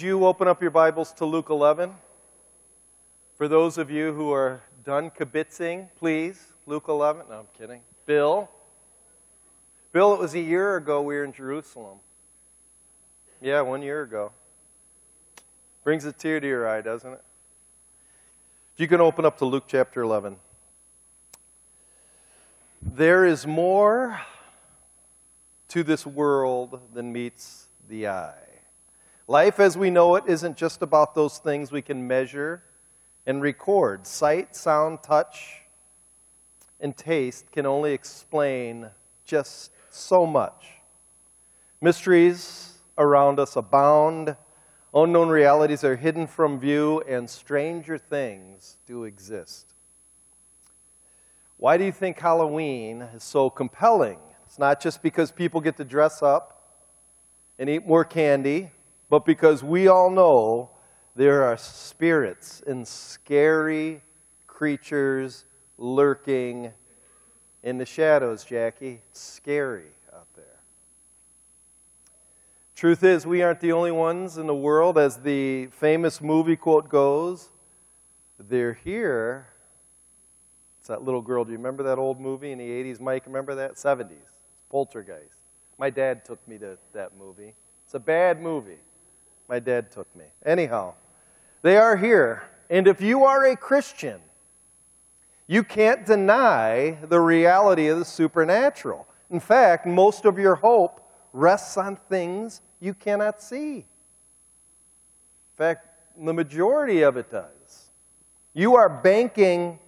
Would you open up your Bibles to Luke 11? For those of you who are done kibitzing, please, Luke 11. No, I'm kidding. Bill. Bill, it was a year ago we were in Jerusalem. Yeah, one year ago. Brings a tear to your eye, doesn't it? If you can open up to Luke chapter 11. There is more to this world than meets the eye. Life as we know it isn't just about those things we can measure and record. Sight, sound, touch, and taste can only explain just so much. Mysteries around us abound, unknown realities are hidden from view, and stranger things do exist. Why do you think Halloween is so compelling? It's not just because people get to dress up and eat more candy but because we all know there are spirits and scary creatures lurking in the shadows, Jackie. It's scary out there. Truth is, we aren't the only ones in the world. As the famous movie quote goes, they're here. It's that little girl. Do you remember that old movie in the 80s? Mike, remember that? 70s. Poltergeist. My dad took me to that movie. It's a bad movie. My dad took me. Anyhow, they are here. And if you are a Christian, you can't deny the reality of the supernatural. In fact, most of your hope rests on things you cannot see. In fact, the majority of it does. You are banking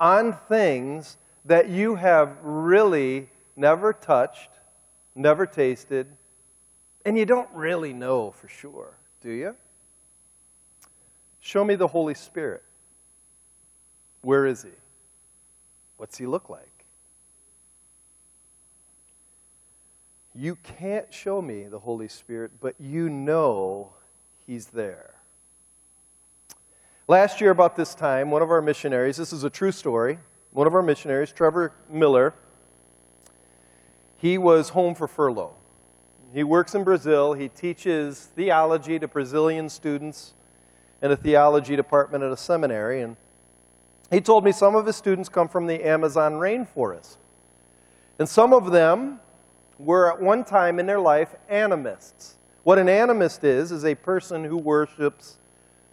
on things that you have really never touched, never tasted, and you don't really know for sure do you? Show me the Holy Spirit. Where is he? What's he look like? You can't show me the Holy Spirit, but you know he's there. Last year, about this time, one of our missionaries, this is a true story, one of our missionaries, Trevor Miller, he was home for furlough. He works in Brazil. He teaches theology to Brazilian students in a theology department at a seminary. And he told me some of his students come from the Amazon rainforest. And some of them were at one time in their life animists. What an animist is, is a person who worships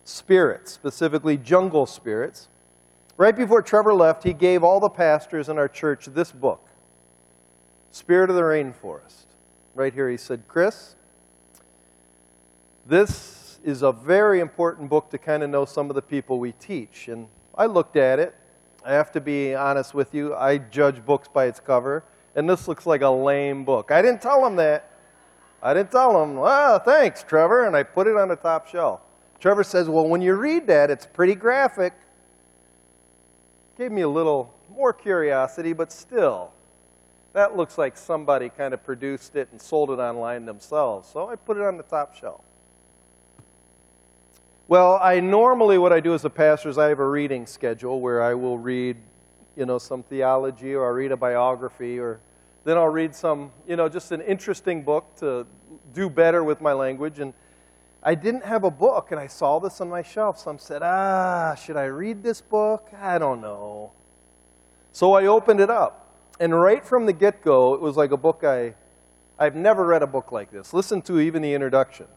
spirits, specifically jungle spirits. Right before Trevor left, he gave all the pastors in our church this book Spirit of the Rainforest right here. He said, Chris, this is a very important book to kind of know some of the people we teach. And I looked at it. I have to be honest with you. I judge books by its cover. And this looks like a lame book. I didn't tell him that. I didn't tell him, ah, thanks, Trevor. And I put it on the top shelf. Trevor says, well, when you read that, it's pretty graphic. Gave me a little more curiosity, but still, that looks like somebody kind of produced it and sold it online themselves. So I put it on the top shelf. Well, I normally, what I do as a pastor is I have a reading schedule where I will read, you know, some theology or I'll read a biography or then I'll read some, you know, just an interesting book to do better with my language. And I didn't have a book and I saw this on my shelf. So I said, ah, should I read this book? I don't know. So I opened it up. And right from the get go, it was like a book I, I've never read a book like this. Listen to even the introduction.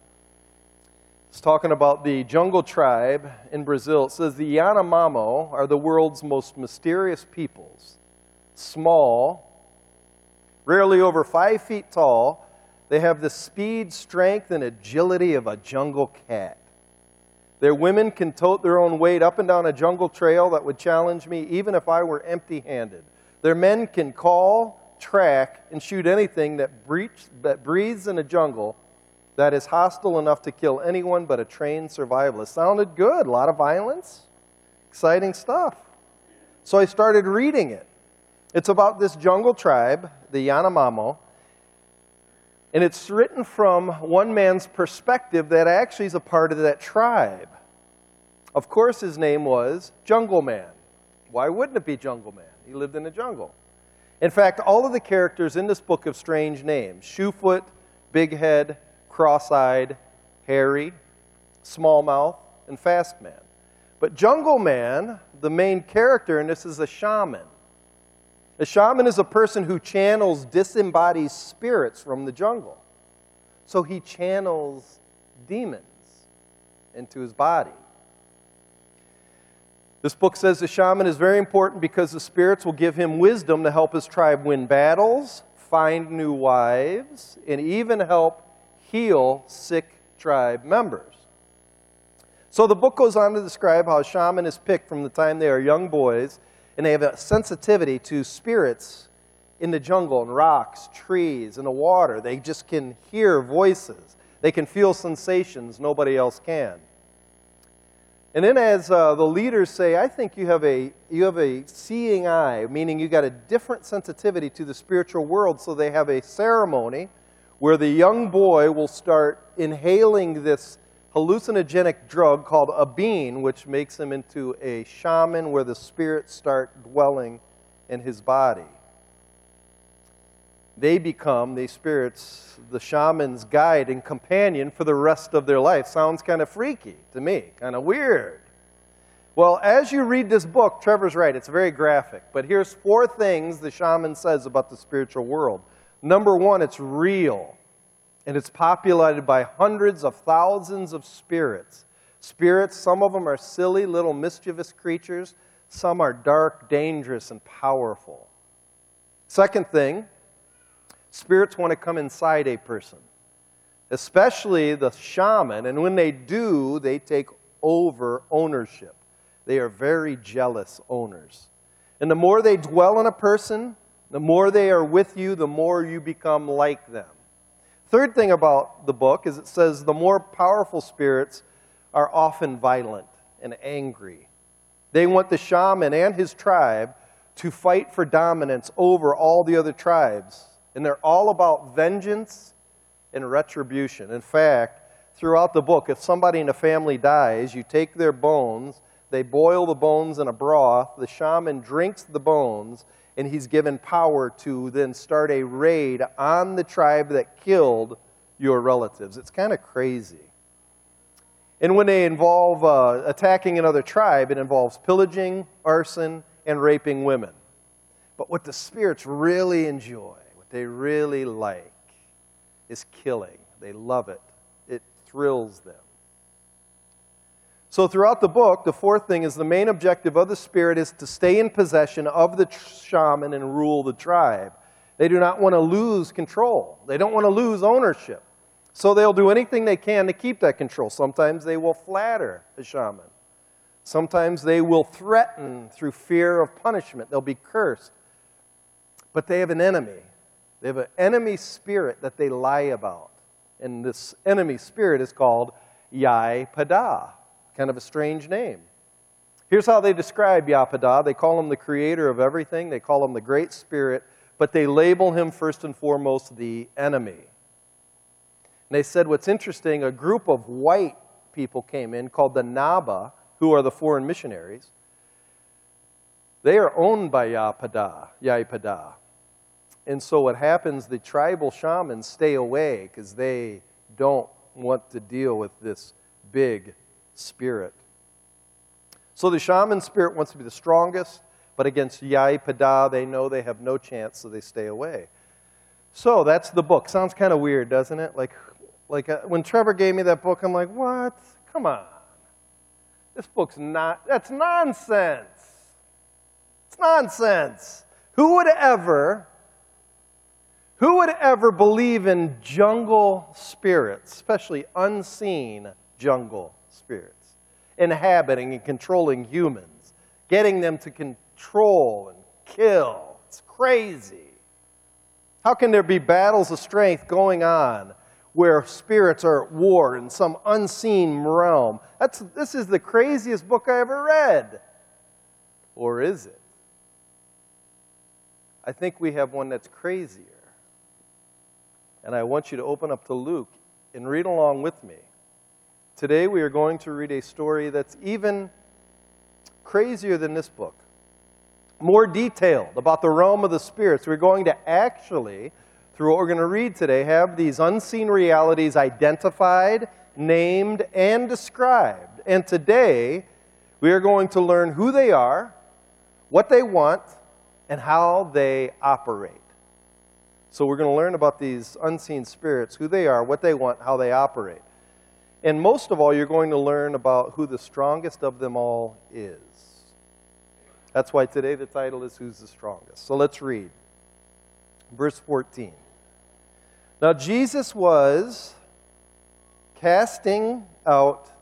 It's talking about the jungle tribe in Brazil. It says the Yanomamo are the world's most mysterious peoples. Small, rarely over five feet tall, they have the speed, strength, and agility of a jungle cat. Their women can tote their own weight up and down a jungle trail that would challenge me even if I were empty handed. Their men can call, track, and shoot anything that, breach, that breathes in a jungle that is hostile enough to kill anyone but a trained survivalist. Sounded good. A lot of violence. Exciting stuff. So I started reading it. It's about this jungle tribe, the Yanomamo, and it's written from one man's perspective that actually is a part of that tribe. Of course, his name was Jungle Man. Why wouldn't it be Jungle Man? He lived in the jungle. In fact, all of the characters in this book have strange names Shoefoot, Big Head, Cross eyed, Hairy. smallmouth, and fast man. But jungle man, the main character in this is a shaman. A shaman is a person who channels disembodied spirits from the jungle. So he channels demons into his body. This book says the shaman is very important because the spirits will give him wisdom to help his tribe win battles, find new wives, and even help heal sick tribe members. So the book goes on to describe how a shaman is picked from the time they are young boys, and they have a sensitivity to spirits in the jungle and rocks, trees, and the water. They just can hear voices. They can feel sensations nobody else can. And then, as uh, the leaders say, I think you have, a, you have a seeing eye, meaning you got a different sensitivity to the spiritual world. So they have a ceremony where the young boy will start inhaling this hallucinogenic drug called ebene, which makes him into a shaman where the spirits start dwelling in his body they become, these spirits, the shaman's guide and companion for the rest of their life. Sounds kind of freaky to me, kind of weird. Well, as you read this book, Trevor's right, it's very graphic. But here's four things the shaman says about the spiritual world. Number one, it's real, and it's populated by hundreds of thousands of spirits. Spirits, some of them are silly, little mischievous creatures, some are dark, dangerous, and powerful. Second thing, Spirits want to come inside a person, especially the shaman. And when they do, they take over ownership. They are very jealous owners. And the more they dwell in a person, the more they are with you, the more you become like them. Third thing about the book is it says the more powerful spirits are often violent and angry. They want the shaman and his tribe to fight for dominance over all the other tribes and they're all about vengeance and retribution. In fact, throughout the book, if somebody in a family dies, you take their bones, they boil the bones in a broth, the shaman drinks the bones, and he's given power to then start a raid on the tribe that killed your relatives. It's kind of crazy. And when they involve uh, attacking another tribe, it involves pillaging, arson, and raping women. But what the spirits really enjoy they really like is killing. They love it, it thrills them. So, throughout the book, the fourth thing is the main objective of the Spirit is to stay in possession of the shaman and rule the tribe. They do not want to lose control, they don't want to lose ownership. So, they'll do anything they can to keep that control. Sometimes they will flatter the shaman, sometimes they will threaten through fear of punishment, they'll be cursed. But they have an enemy, they have an enemy spirit that they lie about. And this enemy spirit is called Yai-Pada, kind of a strange name. Here's how they describe Yapada. They call him the creator of everything. They call him the great spirit, but they label him first and foremost the enemy. And they said what's interesting, a group of white people came in called the Naba, who are the foreign missionaries. They are owned by Yapada, Yai-Pada. And so what happens, the tribal shamans stay away because they don't want to deal with this big spirit. So the shaman spirit wants to be the strongest, but against Yai-Pada, they know they have no chance, so they stay away. So that's the book. Sounds kind of weird, doesn't it? Like, like uh, when Trevor gave me that book, I'm like, what? Come on. This book's not, that's nonsense. It's nonsense. Who would ever who would ever believe in jungle spirits, especially unseen jungle spirits, inhabiting and controlling humans, getting them to control and kill? It's crazy. How can there be battles of strength going on where spirits are at war in some unseen realm? That's, this is the craziest book I ever read. Or is it? I think we have one that's crazier and I want you to open up to Luke and read along with me. Today we are going to read a story that's even crazier than this book, more detailed about the realm of the spirits. We're going to actually, through what we're going to read today, have these unseen realities identified named, and described. And today, we are going to learn who they are, what they want, and how they operate. So, we're going to learn about these unseen spirits, who they are, what they want, how they operate. And most of all, you're going to learn about who the strongest of them all is. That's why today the title is Who's the Strongest. So let's read. Verse 14. Now, Jesus was casting out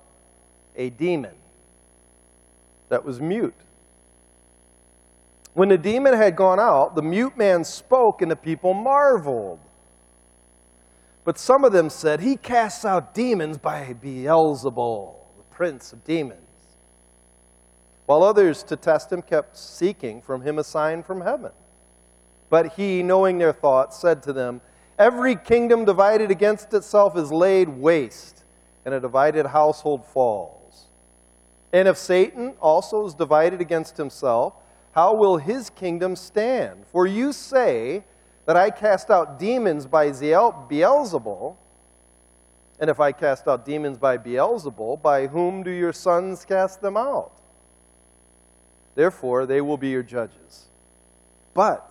a demon that was mute. When the demon had gone out, the mute man spoke, and the people marveled. But some of them said, He casts out demons by Beelzebul, the prince of demons. While others, to test him, kept seeking from him a sign from heaven. But he, knowing their thoughts, said to them, Every kingdom divided against itself is laid waste, and a divided household falls. And if Satan also is divided against himself, how will his kingdom stand? For you say that I cast out demons by Beelzebul, and if I cast out demons by Beelzebul, by whom do your sons cast them out? Therefore, they will be your judges. But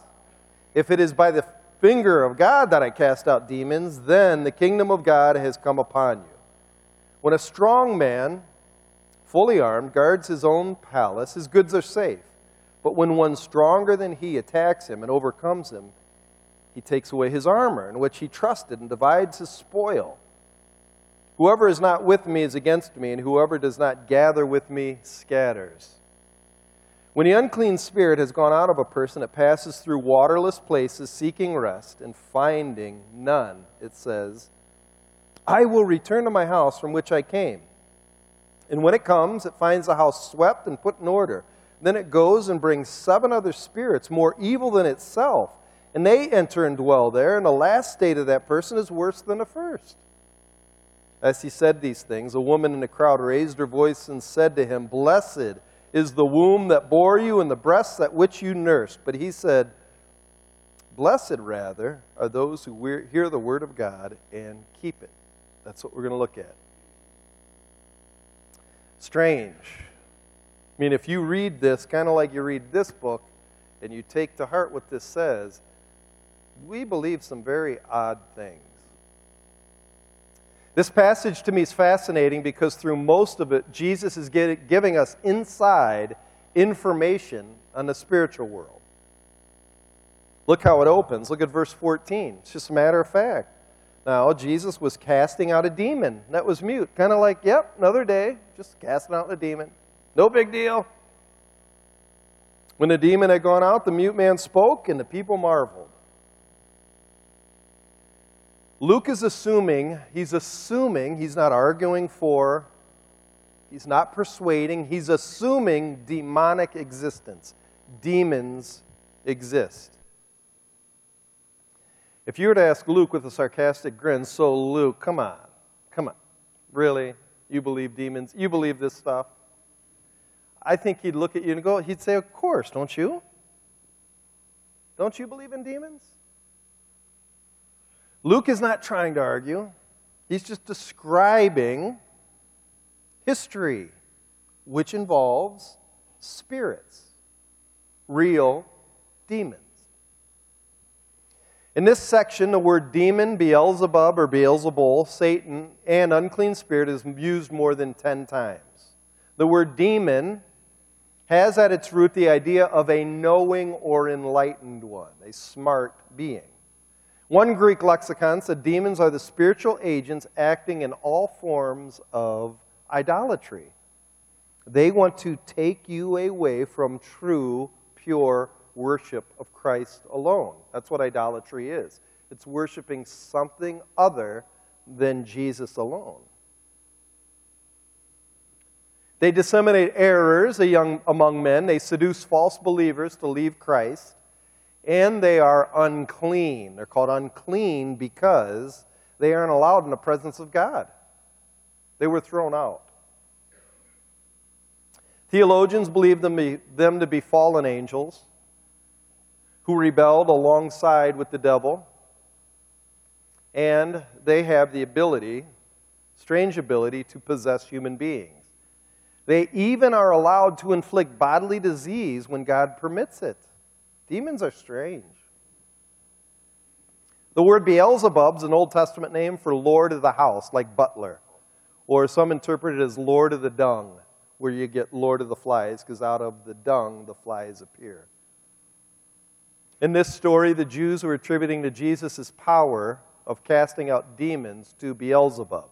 if it is by the finger of God that I cast out demons, then the kingdom of God has come upon you. When a strong man, fully armed, guards his own palace, his goods are safe. But when one stronger than he attacks him and overcomes him, he takes away his armor in which he trusted and divides his spoil. Whoever is not with me is against me, and whoever does not gather with me scatters. When the unclean spirit has gone out of a person, it passes through waterless places seeking rest and finding none, it says, I will return to my house from which I came. And when it comes, it finds the house swept and put in order. Then it goes and brings seven other spirits more evil than itself, and they enter and dwell there, and the last state of that person is worse than the first. As he said these things, a woman in the crowd raised her voice and said to him, Blessed is the womb that bore you and the breasts at which you nursed. But he said, Blessed, rather, are those who hear the word of God and keep it. That's what we're going to look at. Strange. I mean, if you read this, kind of like you read this book, and you take to heart what this says, we believe some very odd things. This passage to me is fascinating because through most of it, Jesus is giving us inside information on the spiritual world. Look how it opens. Look at verse 14. It's just a matter of fact. Now, Jesus was casting out a demon that was mute. Kind of like, yep, another day, just casting out a demon. No big deal. When the demon had gone out, the mute man spoke, and the people marveled. Luke is assuming, he's assuming, he's not arguing for, he's not persuading, he's assuming demonic existence. Demons exist. If you were to ask Luke with a sarcastic grin, so Luke, come on, come on, really? You believe demons? You believe this stuff? I think he'd look at you and go, he'd say, Of course, don't you? Don't you believe in demons? Luke is not trying to argue, he's just describing history, which involves spirits, real demons. In this section, the word demon, Beelzebub or Beelzebul, Satan, and unclean spirit is used more than 10 times. The word demon has at its root the idea of a knowing or enlightened one, a smart being. One Greek lexicon said demons are the spiritual agents acting in all forms of idolatry. They want to take you away from true, pure worship of Christ alone. That's what idolatry is it's worshiping something other than Jesus alone. They disseminate errors among men, they seduce false believers to leave Christ and they are unclean. They're called unclean because they aren't allowed in the presence of God. They were thrown out. Theologians believe them, be, them to be fallen angels who rebelled alongside with the devil, and they have the ability, strange ability to possess human beings. They even are allowed to inflict bodily disease when God permits it. Demons are strange. The word Beelzebub is an Old Testament name for Lord of the house, like butler, or some interpret it as Lord of the dung, where you get Lord of the flies, because out of the dung the flies appear. In this story, the Jews were attributing to Jesus' power of casting out demons to Beelzebub.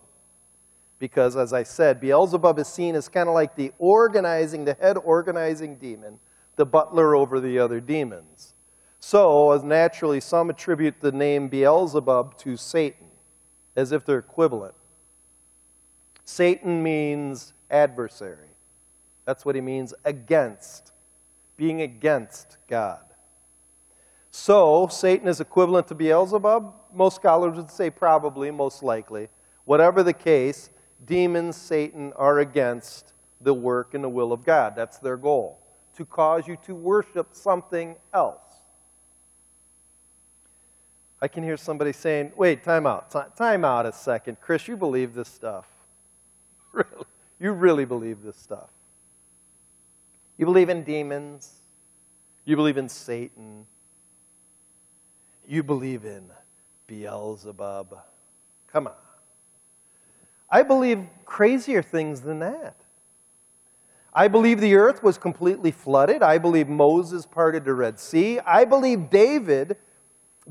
Because, as I said, Beelzebub is seen as kind of like the organizing, the head organizing demon, the butler over the other demons. So, as naturally, some attribute the name Beelzebub to Satan, as if they're equivalent. Satan means adversary. That's what he means against, being against God. So, Satan is equivalent to Beelzebub? Most scholars would say probably, most likely. Whatever the case, demons, Satan, are against the work and the will of God. That's their goal, to cause you to worship something else. I can hear somebody saying, wait, time out, time out a second. Chris, you believe this stuff. Really? You really believe this stuff. You believe in demons. You believe in Satan. You believe in Beelzebub. Come on. I believe crazier things than that. I believe the earth was completely flooded. I believe Moses parted the Red Sea. I believe David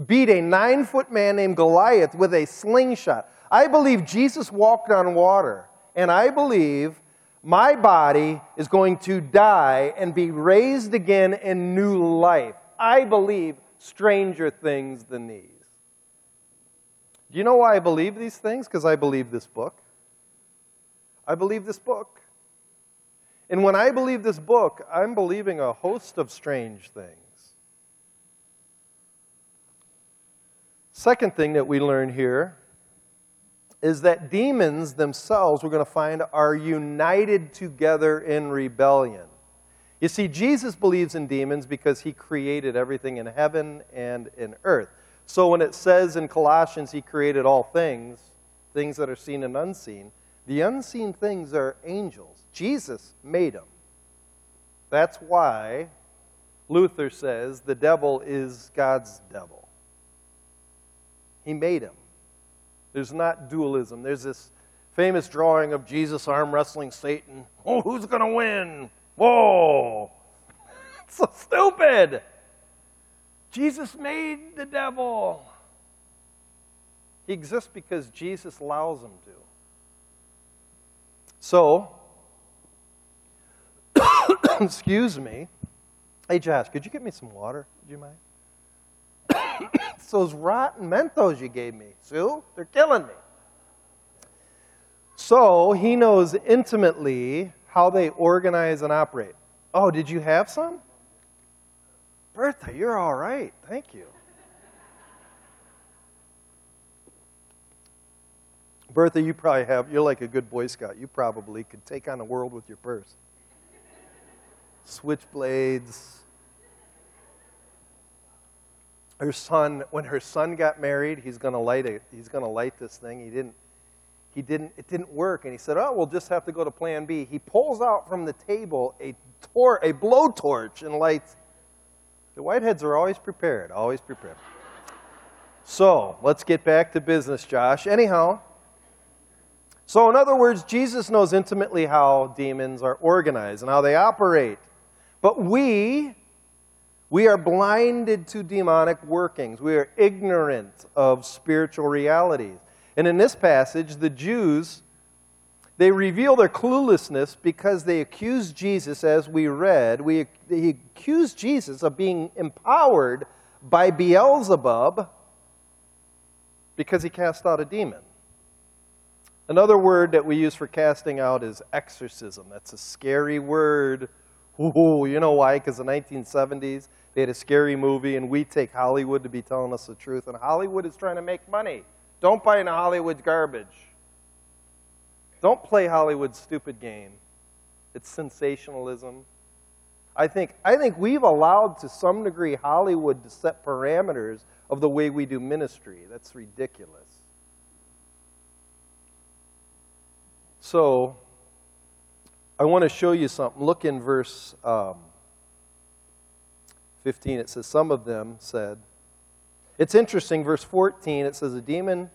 beat a nine foot man named Goliath with a slingshot. I believe Jesus walked on water. And I believe my body is going to die and be raised again in new life. I believe stranger things than these. Do you know why I believe these things? Because I believe this book. I believe this book. And when I believe this book, I'm believing a host of strange things. Second thing that we learn here is that demons themselves, we're going to find, are united together in rebellion. You see, Jesus believes in demons because he created everything in heaven and in earth. So when it says in Colossians he created all things, things that are seen and unseen, the unseen things are angels. Jesus made them. That's why Luther says the devil is God's devil. He made him. There's not dualism. There's this famous drawing of Jesus arm wrestling Satan. Oh, who's going to win? Whoa! so stupid. Jesus made the devil. He exists because Jesus allows him to. So, excuse me. Hey, Josh, could you get me some water? Would you mind? it's those rotten Mentos you gave me, Sue. They're killing me. So he knows intimately how they organize and operate. Oh, did you have some? Bertha, you're all right. Thank you. Bertha, you probably have, you're like a good Boy Scout. You probably could take on the world with your purse. Switchblades, her son, when her son got married, he's to light a, he's to light this thing. He didn't, he didn't, it didn't work. And he said, oh, we'll just have to go to plan B. He pulls out from the table a, tor- a blowtorch and lights. The Whiteheads are always prepared, always prepared. So let's get back to business, Josh. Anyhow, so in other words, Jesus knows intimately how demons are organized and how they operate. But we, we are blinded to demonic workings. We are ignorant of spiritual realities. And in this passage, the Jews, they reveal their cluelessness because they accuse Jesus, as we read, we, they accuse Jesus of being empowered by Beelzebub because he cast out a demon. Another word that we use for casting out is exorcism. That's a scary word. Ooh, you know why? Because the 1970s, they had a scary movie, and we take Hollywood to be telling us the truth. And Hollywood is trying to make money. Don't buy into Hollywood garbage. Don't play Hollywood's stupid game. It's sensationalism. I think, I think we've allowed to some degree Hollywood to set parameters of the way we do ministry. That's ridiculous. So, I want to show you something. Look in verse um, 15. It says, Some of them said, It's interesting, verse 14, it says, A demon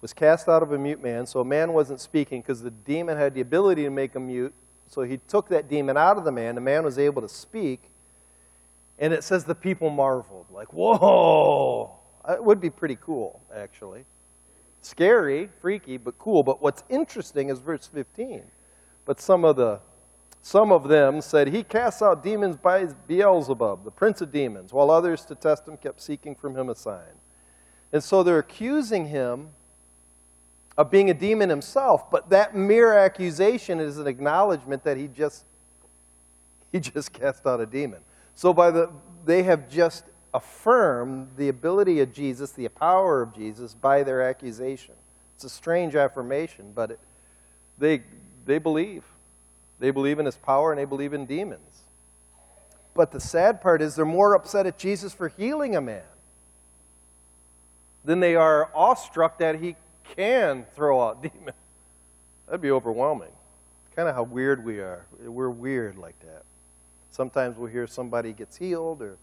was cast out of a mute man, so a man wasn't speaking because the demon had the ability to make him mute. So he took that demon out of the man. The man was able to speak. And it says the people marveled, like, whoa! It would be pretty cool, actually. Scary, freaky, but cool. But what's interesting is verse 15. But some of the some of them said, He casts out demons by Beelzebub, the prince of demons, while others, to test him, kept seeking from him a sign. And so they're accusing him of being a demon himself, but that mere accusation is an acknowledgement that he just he just cast out a demon. So by the they have just affirmed the ability of Jesus, the power of Jesus by their accusation. It's a strange affirmation, but it, they they believe. They believe in his power and they believe in demons. But the sad part is they're more upset at Jesus for healing a man than they are awestruck that he can throw out demons. That'd be overwhelming. Kind of how weird we are. We're weird like that. Sometimes we'll hear somebody gets healed or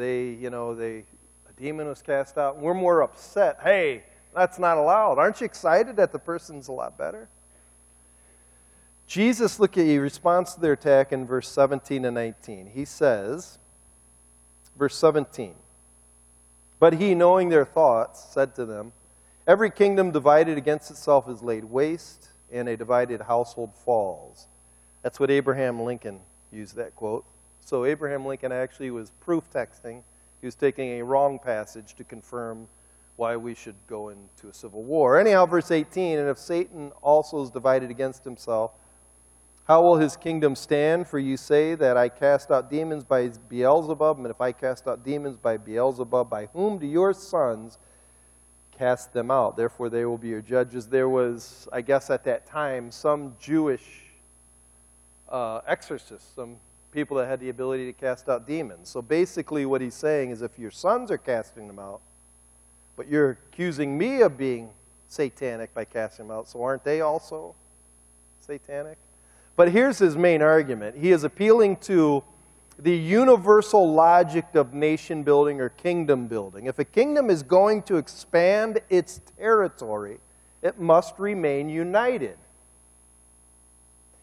they, you know, they a demon was cast out. We're more upset. Hey, that's not allowed. Aren't you excited that the person's a lot better? Jesus, look at, he responds to their attack in verse 17 and 19. He says, verse 17, But he, knowing their thoughts, said to them, Every kingdom divided against itself is laid waste, and a divided household falls. That's what Abraham Lincoln used that quote. So Abraham Lincoln actually was proof texting. He was taking a wrong passage to confirm why we should go into a civil war. Anyhow, verse 18, and if Satan also is divided against himself, how will his kingdom stand? For you say that I cast out demons by Beelzebub, and if I cast out demons by Beelzebub, by whom do your sons cast them out? Therefore they will be your judges. There was, I guess at that time, some Jewish uh, exorcists, some people that had the ability to cast out demons. So basically, what he's saying is if your sons are casting them out, but you're accusing me of being satanic by casting them out, so aren't they also satanic? But here's his main argument he is appealing to the universal logic of nation building or kingdom building. If a kingdom is going to expand its territory, it must remain united.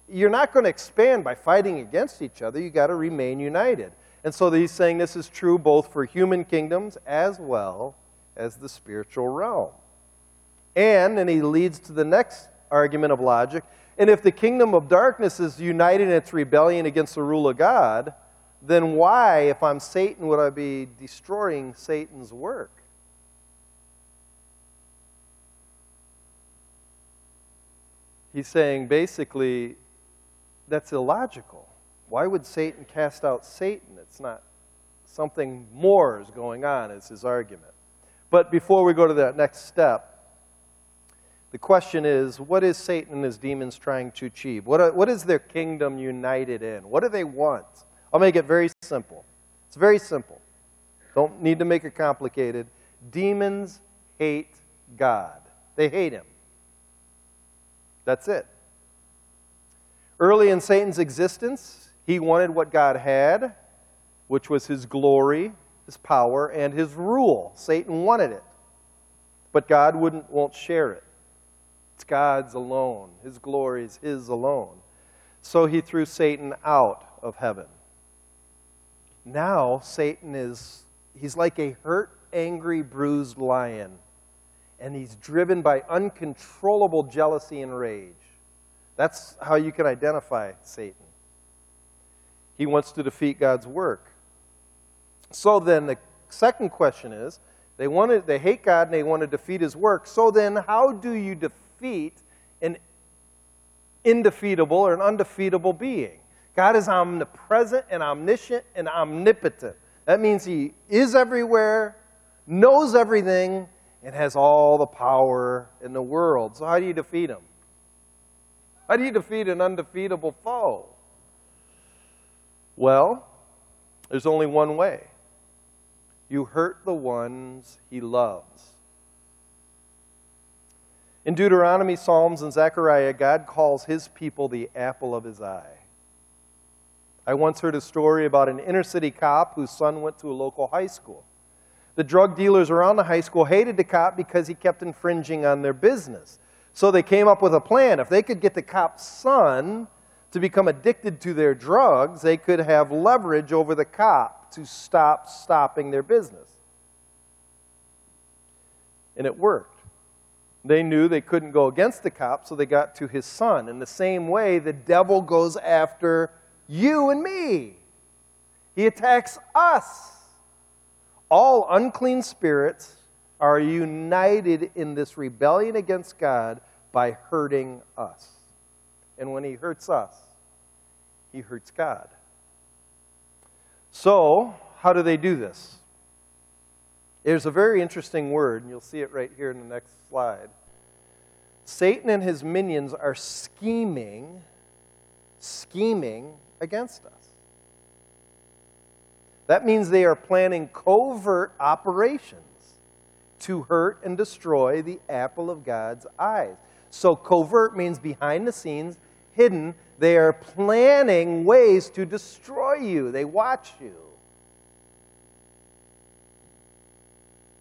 You're not going to expand by fighting against each other, you've got to remain united. And so he's saying this is true both for human kingdoms as well as the spiritual realm. And, and he leads to the next argument of logic and if the kingdom of darkness is united in its rebellion against the rule of God, then why, if I'm Satan, would I be destroying Satan's work? He's saying basically that's illogical. Why would Satan cast out Satan? It's not something more is going on, is his argument. But before we go to that next step, the question is what is Satan and his demons trying to achieve? What, are, what is their kingdom united in? What do they want? I'll make it very simple. It's very simple. Don't need to make it complicated. Demons hate God, they hate him. That's it. Early in Satan's existence, he wanted what God had, which was his glory, his power, and his rule. Satan wanted it. But God wouldn't, won't share it. It's God's alone. His glory is His alone. So he threw Satan out of heaven. Now, Satan is, he's like a hurt, angry, bruised lion, and he's driven by uncontrollable jealousy and rage. That's how you can identify Satan. He wants to defeat God's work. So then, the second question is they, wanted, they hate God and they want to defeat his work. So then, how do you defeat an indefeatable or an undefeatable being. God is omnipresent and omniscient and omnipotent. That means He is everywhere, knows everything, and has all the power in the world. So, how do you defeat Him? How do you defeat an undefeatable foe? Well, there's only one way you hurt the ones He loves. In Deuteronomy, Psalms, and Zechariah, God calls his people the apple of his eye. I once heard a story about an inner city cop whose son went to a local high school. The drug dealers around the high school hated the cop because he kept infringing on their business. So they came up with a plan. If they could get the cop's son to become addicted to their drugs, they could have leverage over the cop to stop stopping their business. And it worked. They knew they couldn't go against the cop, so they got to his son. In the same way, the devil goes after you and me. He attacks us. All unclean spirits are united in this rebellion against God by hurting us. And when he hurts us, he hurts God. So, how do they do this? There's a very interesting word, and you'll see it right here in the next slide. Satan and his minions are scheming, scheming against us. That means they are planning covert operations to hurt and destroy the apple of God's eyes. So, covert means behind the scenes, hidden. They are planning ways to destroy you, they watch you.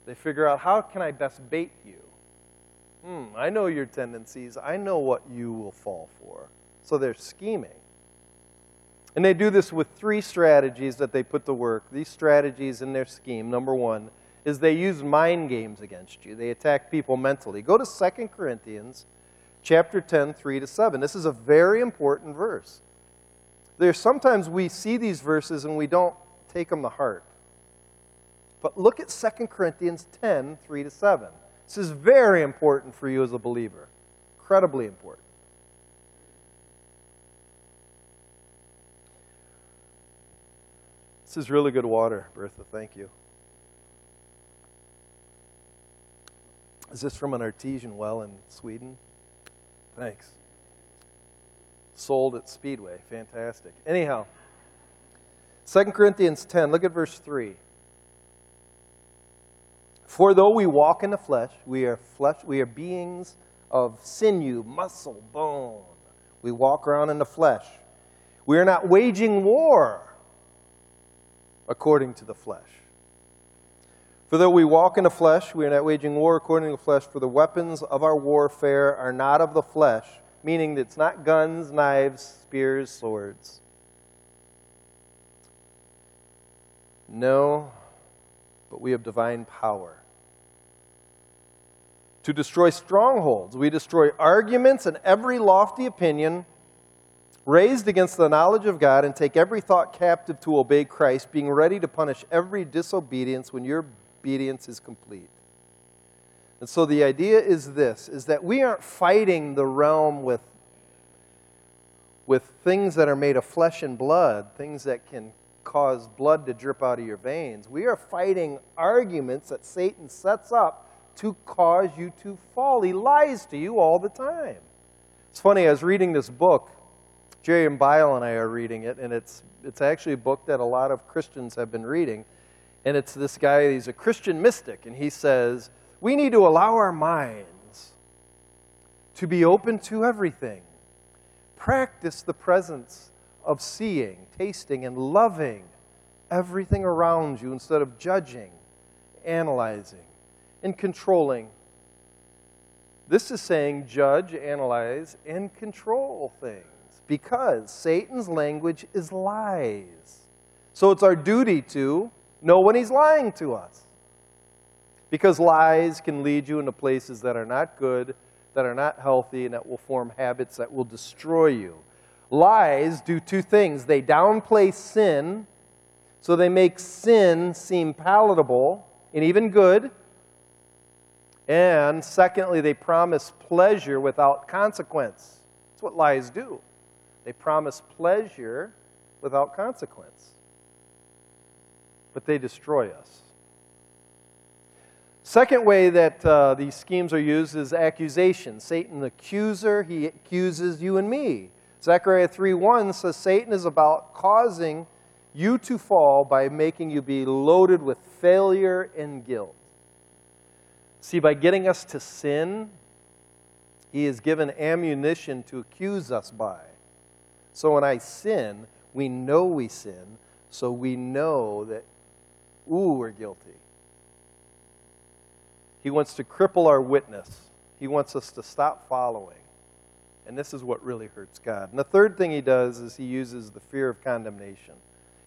They figure out how can I best bait you? Hmm, I know your tendencies. I know what you will fall for. So they're scheming. And they do this with three strategies that they put to work. These strategies in their scheme, number one, is they use mind games against you. They attack people mentally. Go to 2 Corinthians chapter 10, 3 to 7. This is a very important verse. There's sometimes we see these verses and we don't take them to heart. But look at 2 Corinthians 10, 3 to 7. This is very important for you as a believer. Incredibly important. This is really good water, Bertha. Thank you. Is this from an artesian well in Sweden? Thanks. Sold at Speedway. Fantastic. Anyhow, 2 Corinthians 10, look at verse 3. For though we walk in the flesh, we are flesh, we are beings of sinew, muscle, bone. We walk around in the flesh. We are not waging war according to the flesh. For though we walk in the flesh, we are not waging war according to the flesh, for the weapons of our warfare are not of the flesh, meaning that it's not guns, knives, spears, swords. No, but we have divine power. To destroy strongholds, we destroy arguments and every lofty opinion raised against the knowledge of God, and take every thought captive to obey Christ, being ready to punish every disobedience when your obedience is complete. And so the idea is this is that we aren't fighting the realm with with things that are made of flesh and blood, things that can cause blood to drip out of your veins. We are fighting arguments that Satan sets up to cause you to fall. He lies to you all the time. It's funny, I was reading this book Jerry and Bill and I are reading it, and it's, it's actually a book that a lot of Christians have been reading. And it's this guy, he's a Christian mystic, and he says, We need to allow our minds to be open to everything. Practice the presence of seeing, tasting, and loving everything around you instead of judging, analyzing, and controlling. This is saying judge, analyze, and control things because Satan's language is lies. So it's our duty to know when he's lying to us. Because lies can lead you into places that are not good, that are not healthy, and that will form habits that will destroy you. Lies do two things they downplay sin, so they make sin seem palatable and even good. And secondly, they promise pleasure without consequence. That's what lies do. They promise pleasure without consequence. But they destroy us. Second way that uh, these schemes are used is accusation. Satan, the accuser, he accuses you and me. Zechariah 3:1 says Satan is about causing you to fall by making you be loaded with failure and guilt. See, by getting us to sin, He is given ammunition to accuse us by. So when I sin, we know we sin, so we know that, ooh, we're guilty. He wants to cripple our witness. He wants us to stop following. And this is what really hurts God. And the third thing he does is he uses the fear of condemnation.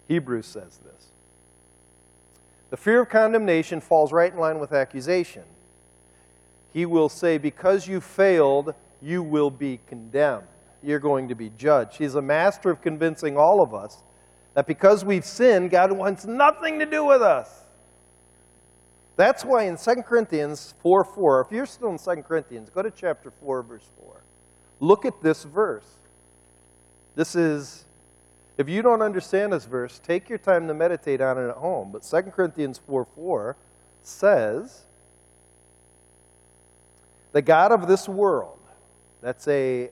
Hebrews says this. The fear of condemnation falls right in line with accusation. He will say, Because you failed, you will be condemned. You're going to be judged. He's a master of convincing all of us that because we've sinned, God wants nothing to do with us. That's why in 2 Corinthians 4 4, if you're still in 2 Corinthians, go to chapter 4, verse 4. Look at this verse. This is, if you don't understand this verse, take your time to meditate on it at home. But 2 Corinthians 4 4 says, The God of this world, that's a,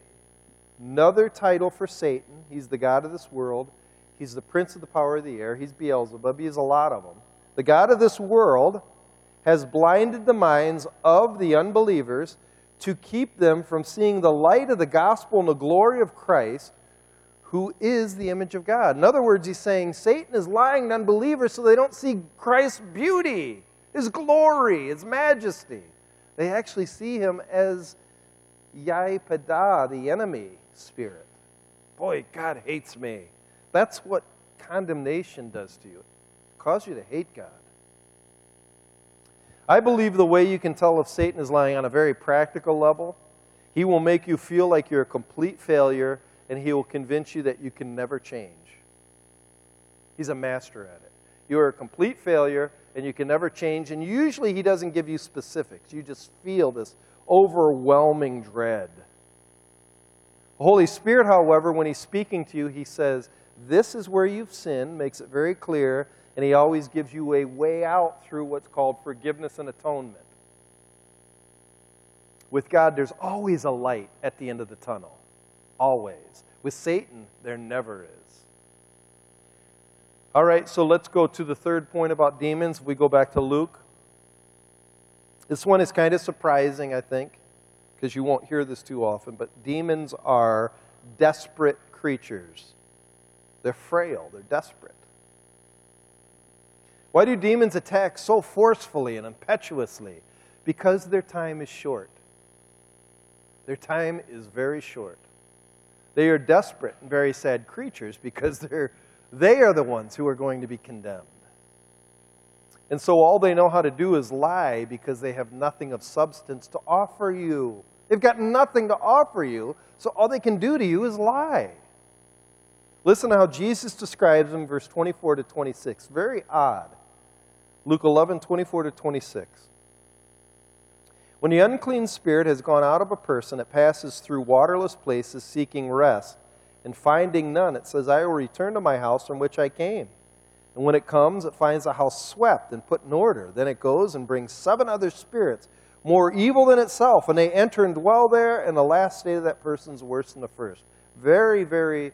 another title for Satan. He's the God of this world. He's the prince of the power of the air. He's Beelzebub. He's a lot of them. The God of this world has blinded the minds of the unbelievers to keep them from seeing the light of the gospel and the glory of Christ, who is the image of God. In other words, he's saying Satan is lying to unbelievers so they don't see Christ's beauty, his glory, his majesty. They actually see him as Yaipada, the enemy spirit. Boy, God hates me. That's what condemnation does to you. It causes you to hate God. I believe the way you can tell if Satan is lying on a very practical level, he will make you feel like you're a complete failure and he will convince you that you can never change. He's a master at it. You're a complete failure and you can never change. And usually he doesn't give you specifics. You just feel this overwhelming dread. The Holy Spirit, however, when he's speaking to you, he says, This is where you've sinned, makes it very clear and He always gives you a way out through what's called forgiveness and atonement. With God, there's always a light at the end of the tunnel. Always. With Satan, there never is. All right, so let's go to the third point about demons. We go back to Luke. This one is kind of surprising, I think, because you won't hear this too often, but demons are desperate creatures. They're frail, they're desperate. Why do demons attack so forcefully and impetuously? Because their time is short. Their time is very short. They are desperate and very sad creatures because they're, they are the ones who are going to be condemned. And so all they know how to do is lie because they have nothing of substance to offer you. They've got nothing to offer you, so all they can do to you is lie. Listen to how Jesus describes them, verse 24 to 26. Very odd. Luke 11, 24 to 26. When the unclean spirit has gone out of a person, it passes through waterless places seeking rest, and finding none, it says, I will return to my house from which I came. And when it comes, it finds the house swept and put in order. Then it goes and brings seven other spirits, more evil than itself, and they enter and dwell there, and the last state of that person is worse than the first. Very, very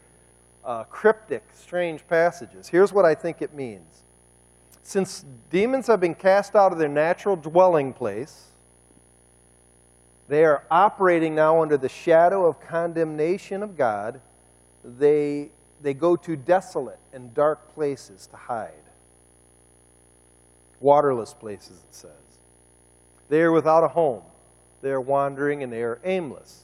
uh, cryptic, strange passages. Here's what I think it means since demons have been cast out of their natural dwelling place, they are operating now under the shadow of condemnation of God. They, they go to desolate and dark places to hide. Waterless places, it says. They are without a home. They are wandering and they are aimless.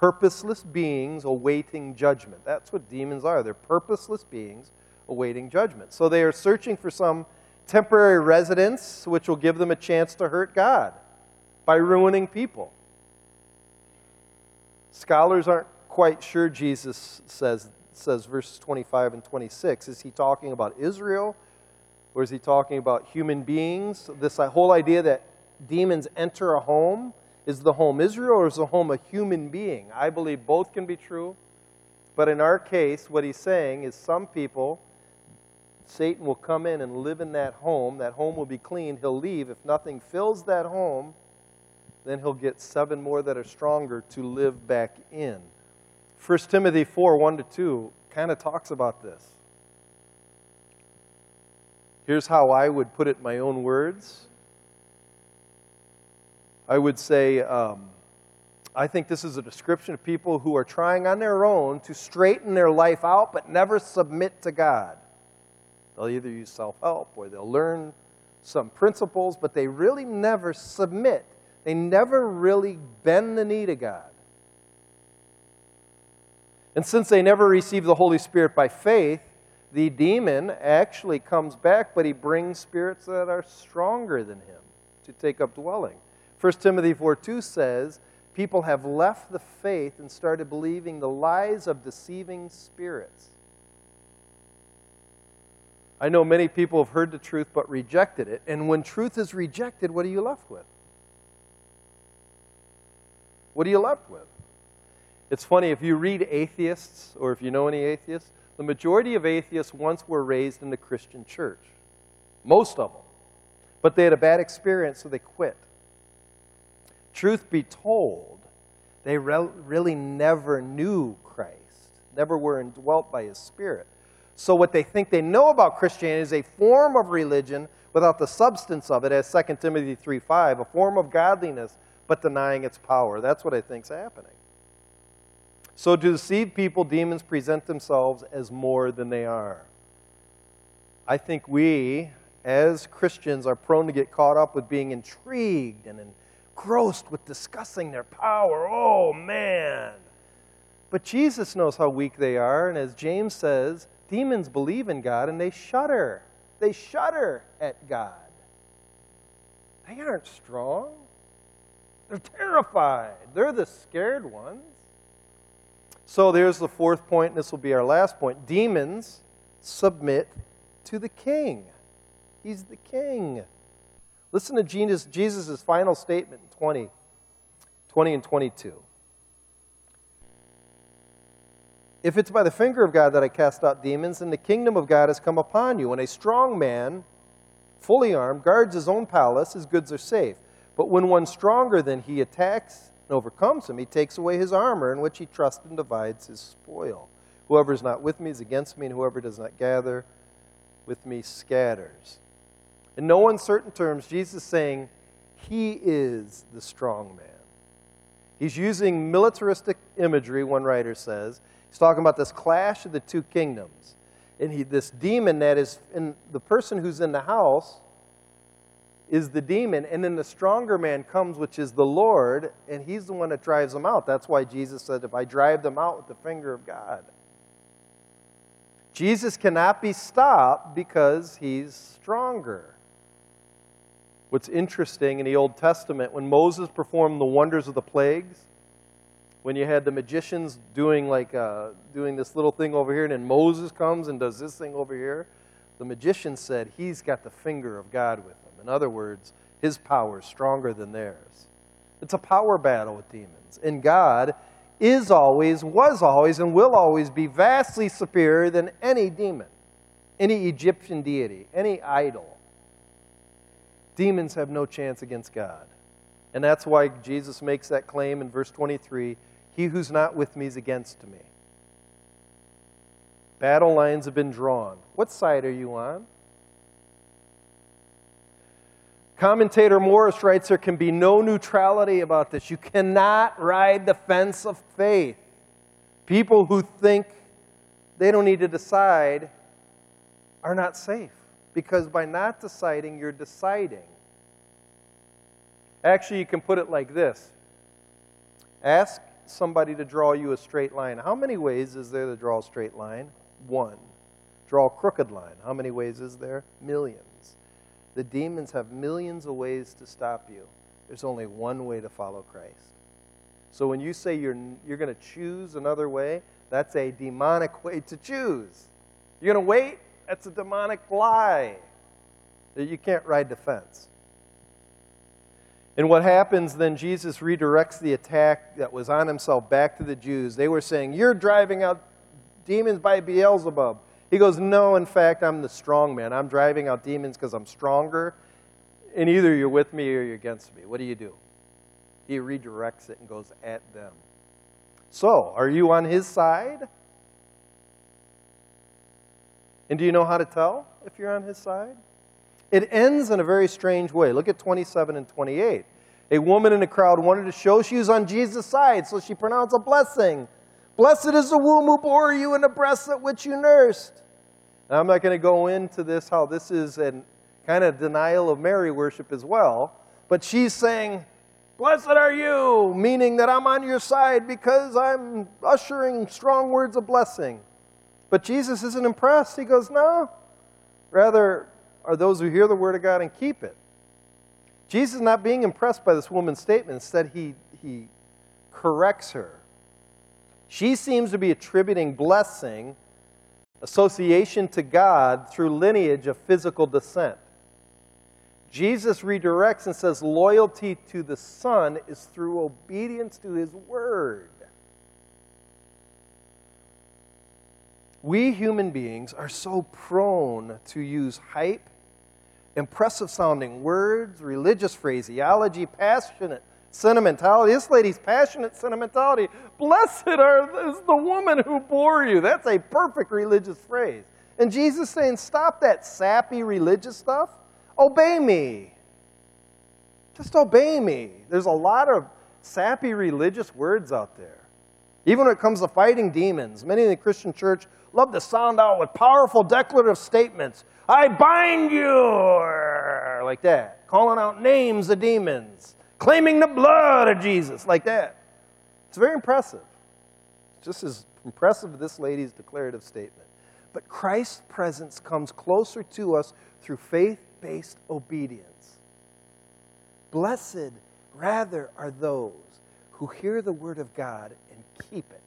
Purposeless beings awaiting judgment. That's what demons are. They're purposeless beings awaiting judgment. So they are searching for some temporary residence which will give them a chance to hurt God by ruining people. Scholars aren't quite sure Jesus says, says verses 25 and 26. Is he talking about Israel or is he talking about human beings? This whole idea that demons enter a home is the home Israel or is the home a human being? I believe both can be true. But in our case, what he's saying is some people Satan will come in and live in that home. That home will be clean. He'll leave. If nothing fills that home, then he'll get seven more that are stronger to live back in. 1 Timothy 4 1 to 2 kind of talks about this. Here's how I would put it in my own words I would say, um, I think this is a description of people who are trying on their own to straighten their life out but never submit to God. They'll either use self help or they'll learn some principles, but they really never submit. They never really bend the knee to God. And since they never receive the Holy Spirit by faith, the demon actually comes back, but he brings spirits that are stronger than him to take up dwelling. 1 Timothy 4 2 says, People have left the faith and started believing the lies of deceiving spirits. I know many people have heard the truth but rejected it. And when truth is rejected, what are you left with? What are you left with? It's funny, if you read atheists, or if you know any atheists, the majority of atheists once were raised in the Christian church. Most of them. But they had a bad experience, so they quit. Truth be told, they re- really never knew Christ, never were indwelt by His Spirit. So, what they think they know about Christianity is a form of religion without the substance of it, as 2 Timothy 3 5, a form of godliness, but denying its power. That's what I think is happening. So, to deceive people, demons present themselves as more than they are. I think we, as Christians, are prone to get caught up with being intrigued and engrossed with discussing their power. Oh, man. But Jesus knows how weak they are, and as James says, demons believe in God and they shudder. They shudder at God. They aren't strong. They're terrified. They're the scared ones. So there's the fourth point, and this will be our last point. Demons submit to the king. He's the king. Listen to Jesus' Jesus' final statement in 20, 20 and 22. If it's by the finger of God that I cast out demons, then the kingdom of God has come upon you. When a strong man, fully armed, guards his own palace, his goods are safe. But when one stronger than he attacks and overcomes him, he takes away his armor in which he trusts and divides his spoil. Whoever is not with me is against me, and whoever does not gather with me scatters. In no uncertain terms, Jesus is saying he is the strong man. He's using militaristic imagery, one writer says. He's talking about this clash of the two kingdoms. And he, this demon that is in the person who's in the house is the demon, and then the stronger man comes, which is the Lord, and he's the one that drives them out. That's why Jesus said, If I drive them out with the finger of God. Jesus cannot be stopped because he's stronger. What's interesting in the Old Testament, when Moses performed the wonders of the plagues, when you had the magicians doing like uh, doing this little thing over here, and then Moses comes and does this thing over here, the magician said he's got the finger of God with him. In other words, his power is stronger than theirs. It's a power battle with demons. And God is always, was always, and will always be vastly superior than any demon, any Egyptian deity, any idol. Demons have no chance against God. And that's why Jesus makes that claim in verse 23 He who's not with me is against me. Battle lines have been drawn. What side are you on? Commentator Morris writes there can be no neutrality about this. You cannot ride the fence of faith. People who think they don't need to decide are not safe because by not deciding, you're deciding. Actually, you can put it like this Ask somebody to draw you a straight line. How many ways is there to draw a straight line? One. Draw a crooked line. How many ways is there? Millions. The demons have millions of ways to stop you. There's only one way to follow Christ. So when you say you're, you're going to choose another way, that's a demonic way to choose. You're going to wait? That's a demonic lie. You can't ride the fence. And what happens then, Jesus redirects the attack that was on himself back to the Jews. They were saying, You're driving out demons by Beelzebub. He goes, No, in fact, I'm the strong man. I'm driving out demons because I'm stronger. And either you're with me or you're against me. What do you do? He redirects it and goes at them. So, are you on his side? And do you know how to tell if you're on his side? It ends in a very strange way. Look at 27 and 28. A woman in the crowd wanted to show she was on Jesus' side, so she pronounced a blessing. Blessed is the womb who bore you and the breasts at which you nursed. Now, I'm not going to go into this, how this is a kind of denial of Mary worship as well, but she's saying, Blessed are you, meaning that I'm on your side because I'm ushering strong words of blessing. But Jesus isn't impressed. He goes, No. Rather, are those who hear the word of God and keep it. Jesus not being impressed by this woman's statement. Instead, he, he corrects her. She seems to be attributing blessing, association to God through lineage of physical descent. Jesus redirects and says loyalty to the Son is through obedience to His Word. We human beings are so prone to use hype, impressive sounding words, religious phraseology, passionate sentimentality. This lady's passionate sentimentality. Blessed are, is the woman who bore you. That's a perfect religious phrase. And Jesus saying, stop that sappy religious stuff. Obey me. Just obey me. There's a lot of sappy religious words out there. Even when it comes to fighting demons, many in the Christian church love to sound out with powerful declarative statements. I bind you, like that, calling out names of demons, claiming the blood of Jesus, like that. It's very impressive. Just as impressive as this lady's declarative statement. But Christ's presence comes closer to us through faith based obedience. Blessed, rather, are those who hear the word of God and keep it.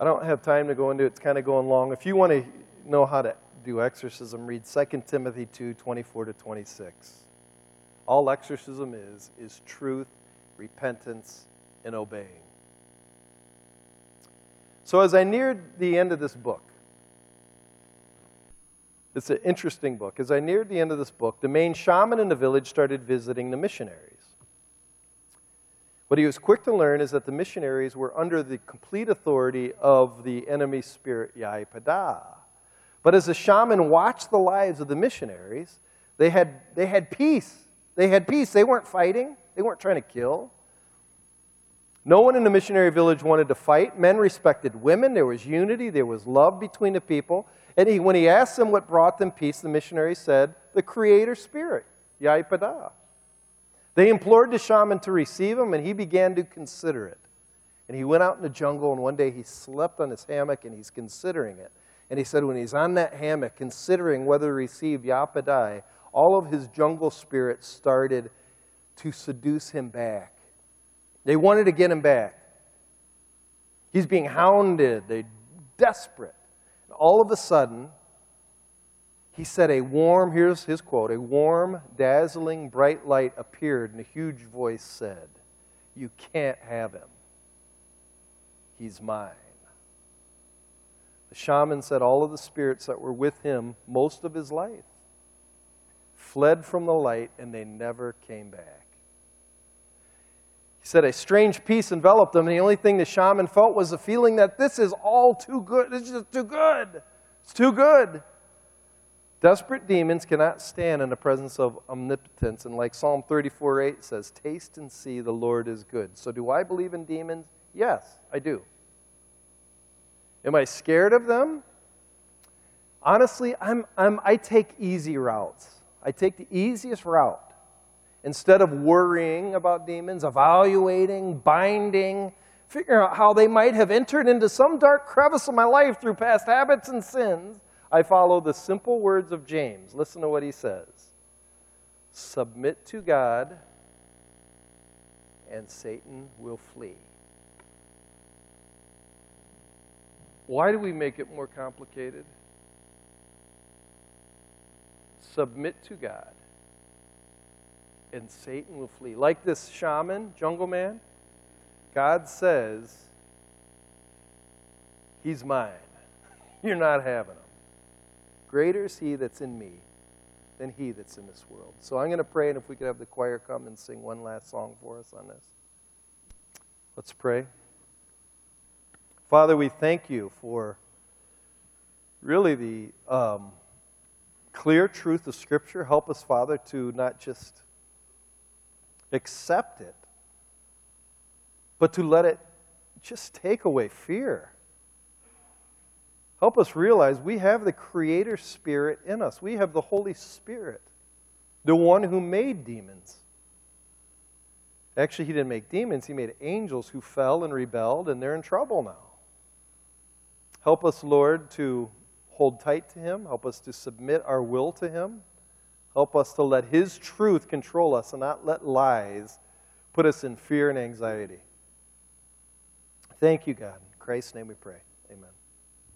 I don't have time to go into it. It's kind of going long. If you want to know how to do exorcism, read 2 Timothy 2 24 to 26. All exorcism is, is truth, repentance, and obeying. So, as I neared the end of this book, it's an interesting book. As I neared the end of this book, the main shaman in the village started visiting the missionaries. What he was quick to learn is that the missionaries were under the complete authority of the enemy spirit Yaipada. But as the shaman watched the lives of the missionaries, they had, they had peace. They had peace. They weren't fighting, they weren't trying to kill. No one in the missionary village wanted to fight. Men respected women. There was unity. There was love between the people. And he, when he asked them what brought them peace, the missionary said, The Creator Spirit, Yaipada. They implored the shaman to receive him, and he began to consider it. And he went out in the jungle, and one day he slept on his hammock, and he's considering it. And he said, when he's on that hammock, considering whether to receive Yaipada, all of his jungle spirits started to seduce him back. They wanted to get him back. He's being hounded. They're desperate. And all of a sudden, he said, A warm, here's his quote, a warm, dazzling, bright light appeared, and a huge voice said, You can't have him. He's mine. The shaman said all of the spirits that were with him most of his life fled from the light and they never came back. He said a strange peace enveloped them, and the only thing the shaman felt was the feeling that this is all too good. This is just too good. It's too good. Desperate demons cannot stand in the presence of omnipotence. And like Psalm 34 8 says, Taste and see the Lord is good. So, do I believe in demons? Yes, I do. Am I scared of them? Honestly, I'm, I'm, I take easy routes. I take the easiest route. Instead of worrying about demons, evaluating, binding, figuring out how they might have entered into some dark crevice of my life through past habits and sins, I follow the simple words of James. Listen to what he says Submit to God, and Satan will flee. Why do we make it more complicated? Submit to God, and Satan will flee. Like this shaman, jungle man, God says, He's mine. You're not having him. Greater is he that's in me than he that's in this world. So I'm going to pray, and if we could have the choir come and sing one last song for us on this. Let's pray. Father, we thank you for really the, um, clear truth of Scripture. Help us, Father, to not just accept it, but to let it just take away fear. Help us realize we have the Creator Spirit in us. We have the Holy Spirit, the one who made demons. Actually, He didn't make demons, He made angels who fell and rebelled, and they're in trouble now. Help us, Lord, to hold tight to Him. Help us to submit our will to Him. Help us to let His truth control us and not let lies put us in fear and anxiety. Thank you, God. In Christ's name we pray.